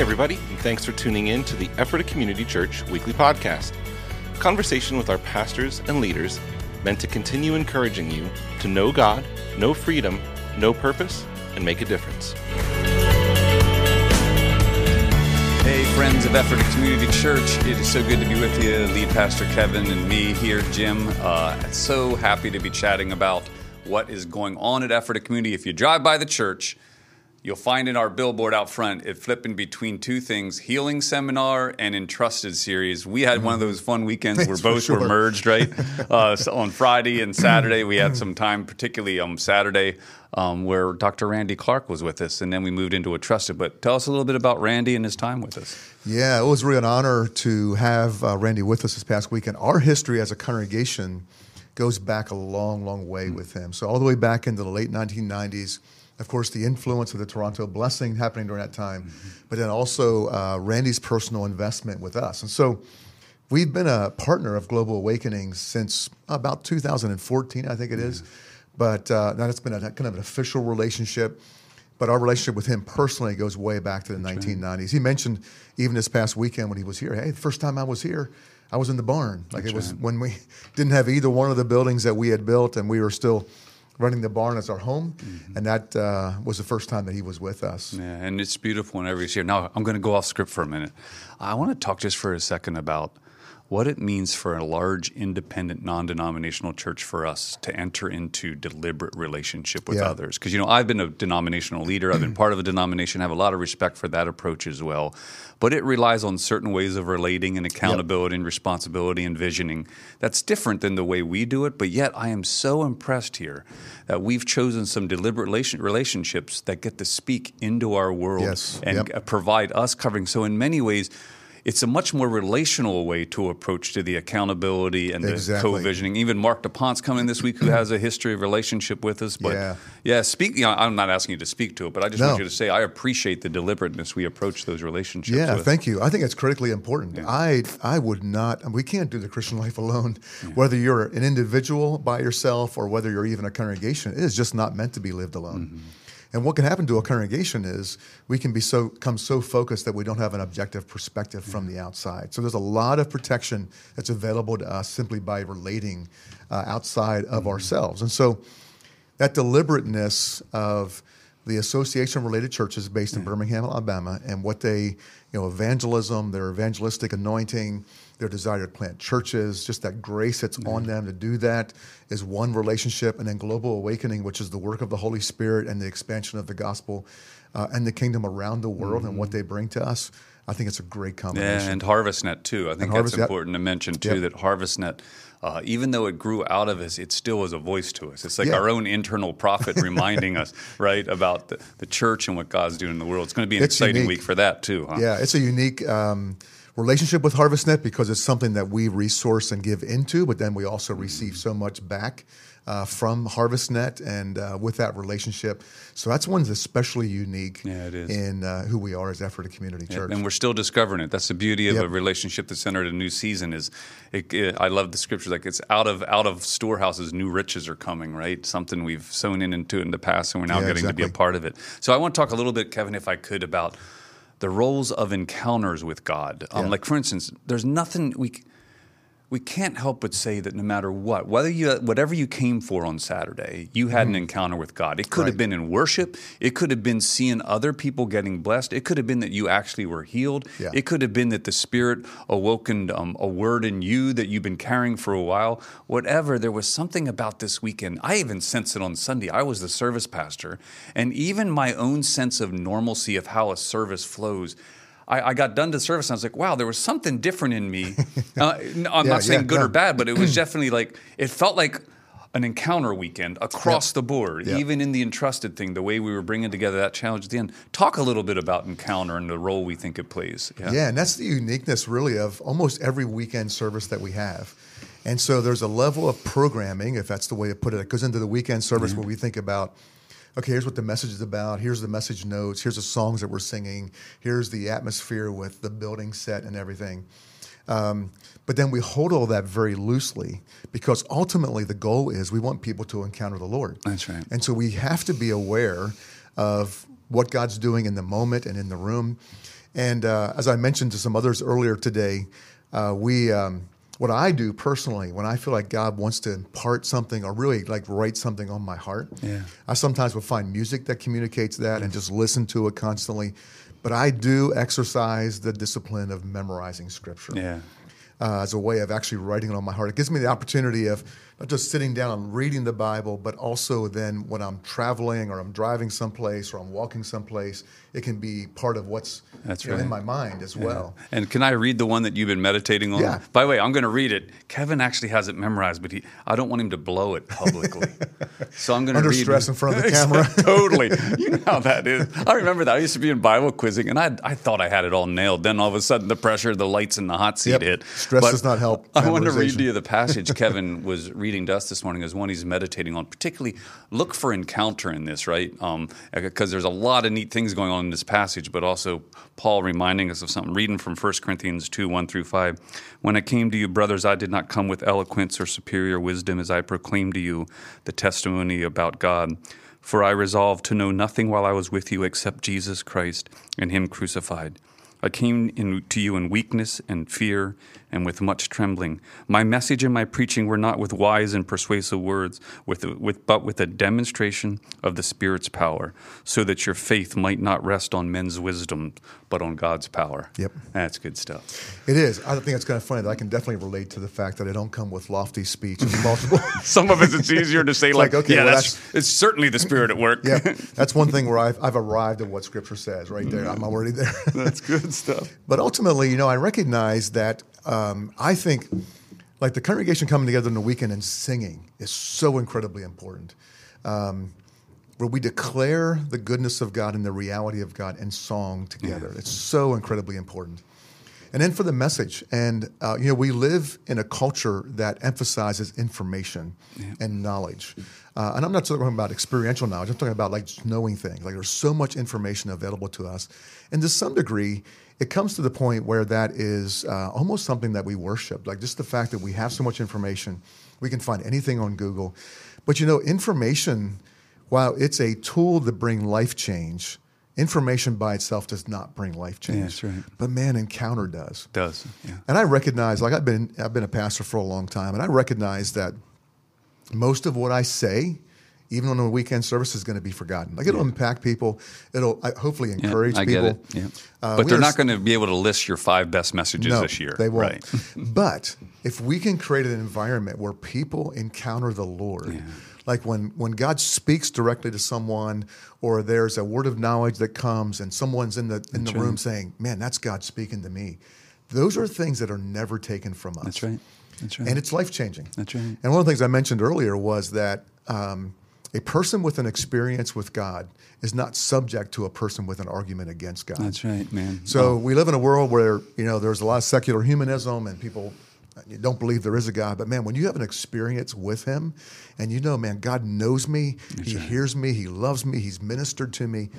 Hey, everybody, and thanks for tuning in to the Ephrata Community Church weekly podcast. Conversation with our pastors and leaders meant to continue encouraging you to know God, know freedom, know purpose, and make a difference. Hey, friends of Ephrata Community Church. It is so good to be with you, lead pastor Kevin and me here, Jim. Uh, so happy to be chatting about what is going on at Ephrata Community. If you drive by the church, You'll find in our billboard out front it flipping between two things: healing seminar and entrusted series. We had one of those fun weekends where both sure. were merged, right? uh, so on Friday and Saturday, we had some time, particularly on um, Saturday, um, where Dr. Randy Clark was with us, and then we moved into entrusted. But tell us a little bit about Randy and his time with us. Yeah, it was really an honor to have uh, Randy with us this past weekend. Our history as a congregation goes back a long, long way mm-hmm. with him. So all the way back into the late 1990s of course, the influence of the Toronto blessing happening during that time, mm-hmm. but then also uh, Randy's personal investment with us. And so we've been a partner of Global Awakening since about 2014, I think it is. But uh, now it's been a kind of an official relationship. But our relationship with him personally goes way back to the That's 1990s. Right. He mentioned even this past weekend when he was here, hey, the first time I was here, I was in the barn. Like That's it was right. when we didn't have either one of the buildings that we had built, and we were still running the barn as our home, mm-hmm. and that uh, was the first time that he was with us. Yeah, and it's beautiful whenever he's here. Now I'm going to go off script for a minute. I want to talk just for a second about what it means for a large, independent, non-denominational church for us to enter into deliberate relationship with yeah. others. Because you know, I've been a denominational leader. I've been part of a denomination. I have a lot of respect for that approach as well. But it relies on certain ways of relating and accountability yep. and responsibility and visioning. That's different than the way we do it. But yet, I am so impressed here that we've chosen some deliberate relationships that get to speak into our world yes. and yep. provide us covering. So, in many ways it's a much more relational way to approach to the accountability and exactly. the co-visioning. Even Marc Dupont's coming this week, who has a history of relationship with us. But yeah, yeah speak. You know, I'm not asking you to speak to it, but I just no. want you to say I appreciate the deliberateness we approach those relationships. Yeah, with. thank you. I think it's critically important. Yeah. I I would not. We can't do the Christian life alone. Yeah. Whether you're an individual by yourself or whether you're even a congregation, it is just not meant to be lived alone. Mm-hmm. And what can happen to a congregation is we can be so come so focused that we don't have an objective perspective from the outside. So there's a lot of protection that's available to us simply by relating uh, outside of mm-hmm. ourselves. And so that deliberateness of the association of related churches based in Birmingham, Alabama, and what they, you know, evangelism, their evangelistic anointing, their desire to plant churches, just that grace that's on them to do that is one relationship. And then global awakening, which is the work of the Holy Spirit and the expansion of the gospel uh, and the kingdom around the world mm-hmm. and what mm-hmm. they bring to us. I think it's a great combination. Yeah, and HarvestNet too. I think that's important to mention too yep. that HarvestNet, uh, even though it grew out of us, it still was a voice to us. It's like yeah. our own internal prophet reminding us, right, about the, the, church and what God's doing in the world. It's going to be an it's exciting unique. week for that too. Huh? Yeah, it's a unique. Um, relationship with HarvestNet because it's something that we resource and give into, but then we also receive so much back uh, from HarvestNet and uh, with that relationship. So that's one's especially unique yeah, in uh, who we are as Ephrata Community yeah, Church. And we're still discovering it. That's the beauty of yep. a relationship that's entered a new season. Is it, it, I love the scripture like it's out of out of storehouses, new riches are coming. Right, something we've sown in into in the past, and we're now yeah, getting exactly. to be a part of it. So I want to talk a little bit, Kevin, if I could, about the roles of encounters with God. Um, yeah. Like for instance, there's nothing we we can't help but say that no matter what, whether you whatever you came for on Saturday, you had mm-hmm. an encounter with God. It could right. have been in worship. It could have been seeing other people getting blessed. It could have been that you actually were healed. Yeah. It could have been that the Spirit awoken um, a word in you that you've been carrying for a while. Whatever, there was something about this weekend. I even sensed it on Sunday. I was the service pastor, and even my own sense of normalcy of how a service flows I, I, got done to service and I was like, wow, there was something different in me. Uh, I'm yeah, not saying yeah, good or bad, but it was definitely like, it felt like an encounter weekend across yep. the board, yep. even in the entrusted thing, the way we were bringing together that challenge at the end. Talk a little bit about encounter and the role we think it plays. Yeah, yeah and that's the uniqueness, really, of almost every weekend service that we have. And so there's a level of programming, if that's the way to put it, that goes into the weekend service mm-hmm. where we think about okay, here's what the message is about. Here's the message notes. Here's the songs that we're singing. Here's the atmosphere with the building set and everything. Um, but then we hold all that very loosely because ultimately the goal is we want people to encounter the Lord. That's right. And so we have to be aware of what God's doing in the moment and in the room. And uh, as I mentioned to some others earlier today, uh, we um, what I do personally when I feel like God wants to impart something or really like write something on my heart, yeah. I sometimes will find music that communicates that and just listen to it constantly. But I do exercise the discipline of memorizing scripture. Yeah. Uh, as a way of actually writing it on my heart. It gives me the opportunity of not just sitting down and reading the Bible, but also then when I'm traveling or I'm driving someplace or I'm walking someplace, it can be part of what's That's you know, in my mind as well. And can I read the one that you've been meditating on? Yeah. By the way, I'm going to read it. Kevin actually has it memorized, but he, I don't want him to blow it publicly. so I'm going to read it. Under read stress in front of the camera. totally. You know how that is. I remember that. I used to be in Bible quizzing, and I, I thought I had it all nailed. Then all of a sudden, the pressure, the lights, and the hot seat Yep. hit. Stress But does not help I want to read to you the passage Kevin was reading to us this morning is one he's meditating on. Particularly, look for encounter in this, right? Um, because there's a lot of neat things going on in this passage, but also Paul reminding us of something. Reading from 1 Corinthians 2 1 through 5. When I came to you, brothers, I did not come with eloquence or superior wisdom as I proclaimed to you the testimony about God. For I resolved to know nothing while I was with you except Jesus Christ and Him crucified. I came in, to you in weakness and fear and with much trembling. My message and my preaching were not with wise and persuasive words, with, with, but with a demonstration of the Spirit's power, so that your faith might not rest on men's wisdom, but on God's power. Yep. That's good stuff. It is. I think it's kind of funny that I can definitely relate to the fact that I don't come with lofty speech multiple. Some of it, it's easier to say, like, like, okay, yeah, well, that's, it's certainly the Spirit at work. yeah, that's one thing where I've, I've arrived at what Scripture says right there. I'm mm. already there. that's good stuff. But ultimately, you know, I recognize that um, I think like the congregation coming together on the weekend and singing is so incredibly important. Um, where we declare the goodness of God and the reality of God in song together. It's so incredibly important. And then for the message, and uh, you know, we live in a culture that emphasizes information and knowledge. Uh, and I'm not talking about experiential knowledge. I'm talking about like just knowing things. Like there's so much information available to us, and to some degree, it comes to the point where that is uh, almost something that we worship. Like just the fact that we have so much information, we can find anything on Google. But you know, information, while it's a tool to bring life change, information by itself does not bring life change. Yeah, that's right. But man, encounter does. Does, yeah. And I recognize, like I've been, I've been a pastor for a long time, and I recognize that most of what I say, even on a weekend service, is going to be forgotten. Like it'll impact people. It'll hopefully Yeah, encourage I people. get it. Yeah. Uh, but they're are not going to be able to list your five best messages no, this year. They won't. Right. but if we can create an environment where people encounter the Lord, like when, when God speaks directly to someone, or there's a word of knowledge that comes, and someone's in the in the room saying, "Man, that's God speaking to me," those are things that are never taken from us. That's right. That's right. And it's life changing. That's right. And one of the things I mentioned earlier was that um, a person with an experience with God is not subject to a person with an argument against God. That's right, man. So we live in a world where you know there's a lot of secular humanism and people don't believe there is a God. But man, when you have an experience with Him, and you know, man, God knows me, He hears me, He loves me, He's ministered to me.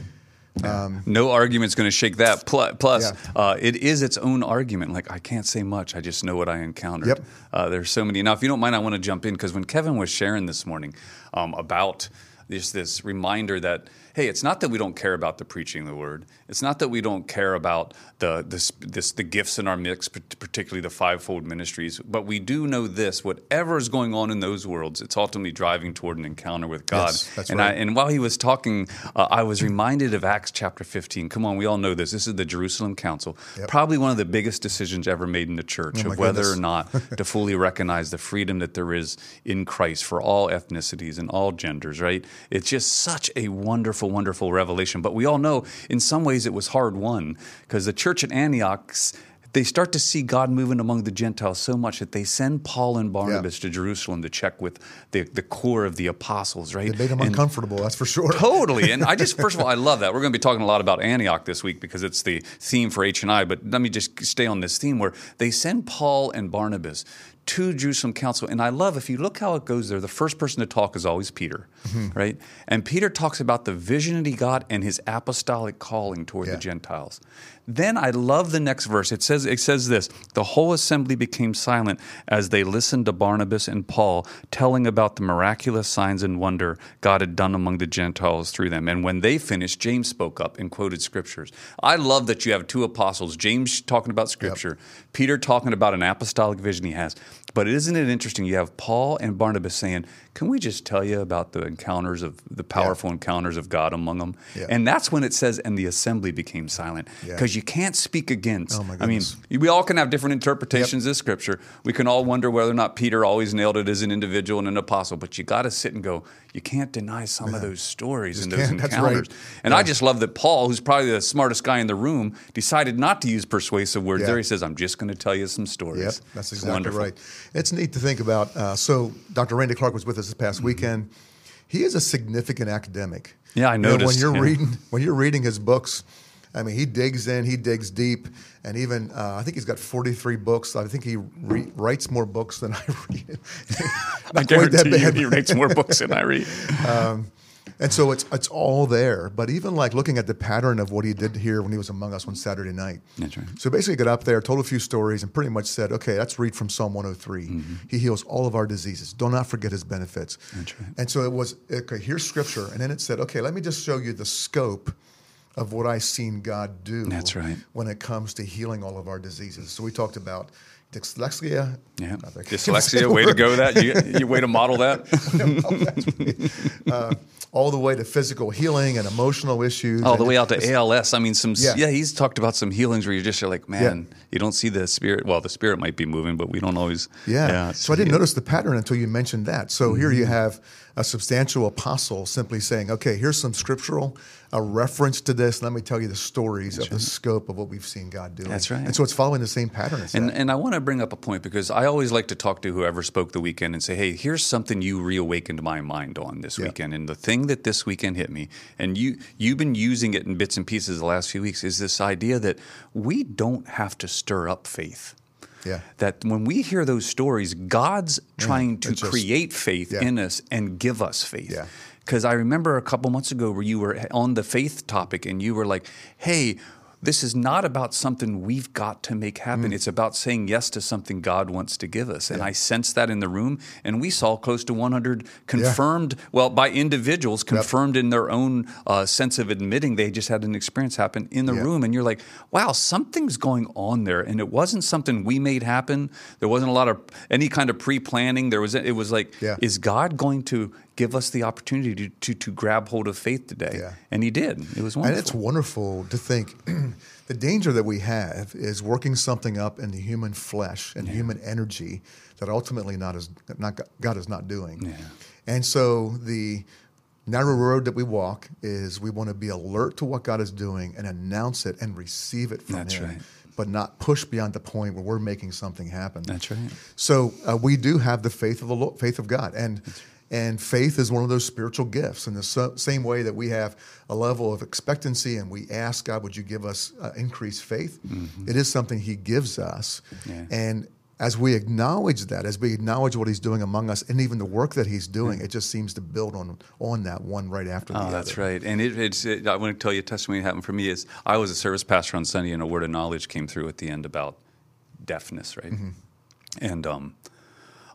Um, no argument's going to shake that. Plus, plus Yeah. uh, it is its own argument. Like I can't say much. I just know what I encountered. Yep. Uh, there's so many. Now, if you don't mind, I want to jump in because when Kevin was sharing this morning um, about this this reminder that hey, it's not that we don't care about the preaching of the word. It's not that we don't care about the this, this the gifts in our mix, particularly the fivefold ministries. But we do know this: whatever is going on in those worlds, it's ultimately driving toward an encounter with God. Yes, that's and right. I, and while he was talking, uh, I was reminded of Acts chapter 15. Come on, we all know this. This is the Jerusalem Council. Yep. Probably one of the biggest decisions ever made in the church Oh, of whether goodness. or not to fully recognize the freedom that there is in Christ for all ethnicities and all genders, right? It's just such a wonderful, wonderful revelation. But we all know in some ways it was hard won because the church at Antioch they start to see God moving among the Gentiles so much that they send Paul and Barnabas to Jerusalem to check with the, the core of the apostles, right? it made them And- uncomfortable, that's for sure. Totally, and I just first of all, I love that. We're going to be talking a lot about Antioch this week because it's the theme for H and I. But let me just stay on this theme where they send Paul and Barnabas to Jerusalem council. And I love, if you look how it goes there, the first person to talk is always Peter, mm-hmm. right? And Peter talks about the vision that he got and his apostolic calling toward yeah. the Gentiles. Then I love the next verse. It says, it says this The whole assembly became silent as they listened to Barnabas and Paul telling about the miraculous signs and wonder God had done among the Gentiles through them. And when they finished, James spoke up and quoted scriptures. I love that you have two apostles, James talking about scripture, yep. Peter talking about an apostolic vision he has. But isn't it interesting? You have Paul and Barnabas saying, Can we just tell you about the encounters of the powerful yeah. encounters of God among them? Yeah. And that's when it says, And the assembly became silent. Because yeah. you can't speak against. Oh I mean, we all can have different interpretations yep. of scripture. We can all wonder whether or not Peter always nailed it as an individual and an apostle, but you got to sit and go, You can't deny some of those stories just and those encounters. Right. And I just love that Paul, who's probably the smartest guy in the room, decided not to use persuasive words there. He says, I'm just going to tell you some stories. Yep, that's exactly right. It's neat to think about. Uh, so, Dr. Randy Clark was with us this past mm-hmm. weekend. He is a significant academic. Yeah, I noticed. You know, when you're yeah. reading when you're reading his books, I mean, he digs in, he digs deep, and even uh, I think he's got 43 books. I think he re- writes more books than I read. I guarantee you, he writes more books than I read. Um, and so it's it's all there. But even like looking at the pattern of what he did here when he was among us on Saturday night. That's right. So basically, got up there, told a few stories, and pretty much said, "Okay, let's read from Psalm 103. Mm-hmm. He heals all of our diseases. Do not forget His benefits." That's right. And so it was okay. Here's Scripture, and then it said, "Okay, let me just show you the scope." Of what I've seen God do. That's right. When it comes to healing all of our diseases. So we talked about dyslexia. Yeah, dyslexia. Way to go! That you, you way to model that. uh, all the way to physical healing and emotional issues. All the way out to ALS. I mean, some yeah. yeah. He's talked about some healings where you're just you're like, man, yeah. you don't see the spirit. Well, the spirit might be moving, but we don't always. Yeah. yeah so I didn't notice the pattern until you mentioned that. So mm-hmm. here you have a substantial apostle simply saying, okay, here's some scriptural a reference to this. Let me tell you the stories That's of right. the scope of what we've seen God do. That's right. And so it's following the same pattern. and, and I want to bring up a point because I always like to talk to whoever spoke the weekend and say, hey, here's something you reawakened my mind on this yeah. weekend. And the thing that this weekend hit me, and you, you've been using it in bits and pieces the last few weeks, is this idea that we don't have to stir up faith. Yeah. That when we hear those stories, God's trying to just, create faith yeah. in us and give us faith. Yeah. Because I remember a couple months ago where you were on the faith topic and you were like, hey, this is not about something we've got to make happen. Mm. It's about saying yes to something God wants to give us. And yeah. I sense that in the room. And we saw close to 100 confirmed, yeah. well, by individuals, confirmed yep. in their own uh, sense of admitting they just had an experience happen in the room. And you're like, wow, something's going on there. And it wasn't something we made happen. There wasn't a lot of any kind of pre planning. There was, it was like, is God going to give us the opportunity to, to, to grab hold of faith today. Yeah. And he did. It was wonderful. And it's wonderful to think the danger that we have is working something up in the human flesh and yeah. human energy that ultimately not is not God is not doing. Yeah. And so the narrow road that we walk is we want to be alert to what God is doing and announce it and receive it from That's Him. Right but not push beyond the point where we're making something happen. That's right. So uh, we do have the faith of the Lord, faith of God, and and faith is one of those spiritual gifts. In the same way that we have a level of expectancy and we ask God, would you give us uh, increased faith? Mm-hmm. It is something He gives us. Yeah. And as we acknowledge that, as we acknowledge what He's doing among us, and even the work that He's doing, it just seems to build on on that one right after the oh, other. That's right. And it, it's, it, I want to tell you a testimony that happened for me is I was a service pastor on Sunday, and a word of knowledge came through at the end about deafness, right? Mm-hmm. And um,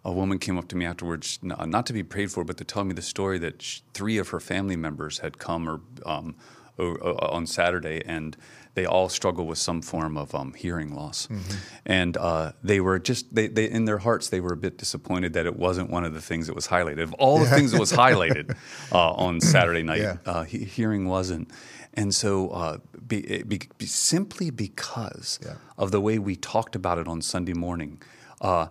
a woman came up to me afterwards, not to be prayed for, but to tell me the story that she, three of her family members had come or, um, or, or, on Saturday, and they all struggle with some form of um, hearing loss, mm-hmm. and uh, they were just they, they, in their hearts they were a bit disappointed that it wasn't one of the things that was highlighted. Of all the things that was highlighted uh, on Saturday night, yeah. uh, he, hearing wasn't. And so, uh, be, be, be simply because yeah. of the way we talked about it on Sunday morning, uh,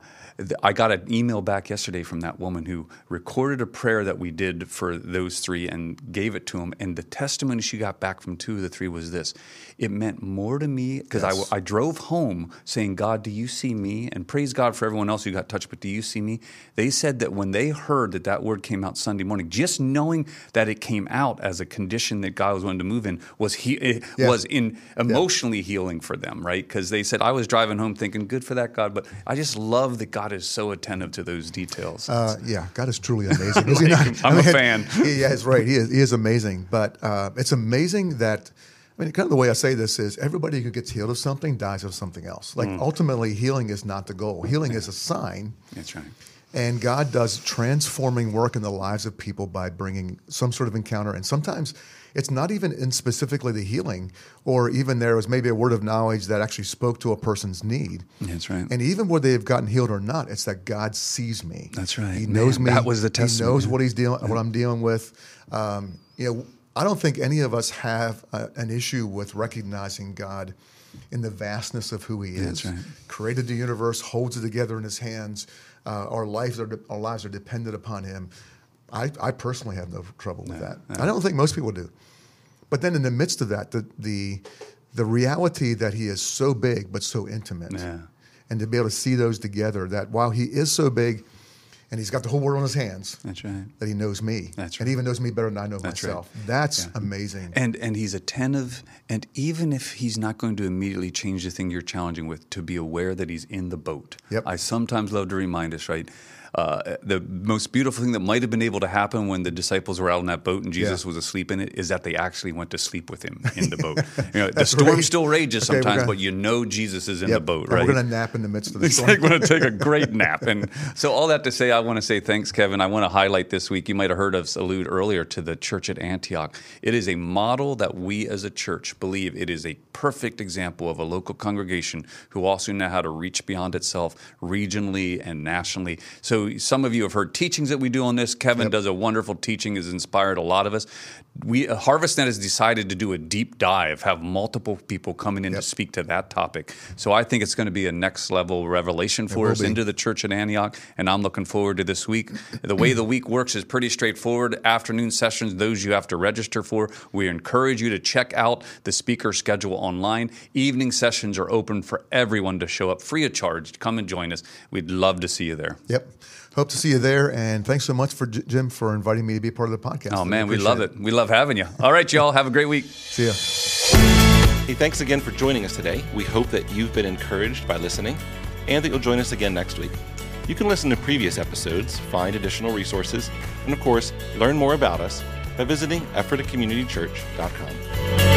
I got an email back yesterday from that woman who recorded a prayer that we did for those three and gave it to them. And the testimony she got back from two of the three was this it meant more to me because yes. I, I drove home saying, God, do you see me? And praise God for everyone else who got touched, but do you see me? They said that when they heard that that word came out Sunday morning, just knowing that it came out as a condition that God was wanting to move in was he yeah. was in emotionally yeah. healing for them, right? Because they said I was driving home thinking, good for that God, but I just just love that God is so attentive to those details. Uh, yeah, God is truly amazing. like, I'm I mean, a fan. yeah, it's right. He is, he is amazing. But uh, it's amazing that, I mean, kind of the way I say this is everybody who gets healed of something dies of something else. Like mm. ultimately, healing is not the goal, healing is a sign. That's right. And God does transforming work in the lives of people by bringing some sort of encounter. And sometimes it's not even in specifically the healing, or even there was maybe a word of knowledge that actually spoke to a person's need. That's right. And even where they've gotten healed or not, it's that God sees me. That's right. He knows Man, me. That was the testimony. He knows what he's dealing, yeah. what I'm dealing with. Um, you know, I don't think any of us have a, an issue with recognizing God in the vastness of who He is. Right. Created the universe, holds it together in His hands. Uh, our lives are our lives are dependent upon Him. I, I personally have no trouble with that. I don't think most people do. But then in the midst of that, the the the reality that he is so big but so intimate, yeah. and to be able to see those together, that while he is so big, and he's got the whole world in his hands. That's right. That he knows me. That's right. And even knows me better than I know That's myself. Right. That's yeah. amazing. And and he's attentive. And even if he's not going to immediately change the thing you're challenging with, to be aware that he's in the boat. Yep. I sometimes love to remind us, right? Uh, the most beautiful thing that might have been able to happen when the disciples were out in that boat and Jesus yeah. was asleep in it is that they actually went to sleep with him in the boat. You know, the storm right. still rages okay, sometimes, gonna, but you know Jesus is in yep, the boat, right? We're going to nap in the midst of the storm. we're going to take a great nap. And so, all that to say, I want to say thanks, Kevin. I want to highlight this week. You might have heard us allude earlier to the church at Antioch. It is a model that we as a church believe it is a perfect example of a local congregation who also know how to reach beyond itself regionally and nationally. So, some of you have heard teachings that we do on this. Kevin yep. does a wonderful teaching, has inspired a lot of us. We uh, HarvestNet has decided to do a deep dive, have multiple people coming in yep. to speak to that topic. So I think it's going to be a next level revelation for us be. into the church at Antioch, and I'm looking forward to this week. The way the week works is pretty straightforward. Afternoon sessions, those you have to register for. We encourage you to check out the speaker schedule online. Evening sessions are open for everyone to show up free of charge. Come and join us. We'd love to see you there. Yep. Hope to see you there. And thanks so much for Jim for inviting me to be part of the podcast. Oh, man, we love it. it. We love having you. All right, y'all. Have a great week. See ya. Hey, thanks again for joining us today. We hope that you've been encouraged by listening and that you'll join us again next week. You can listen to previous episodes, find additional resources, and of course, learn more about us by visiting EphrataCommunityChurch.com.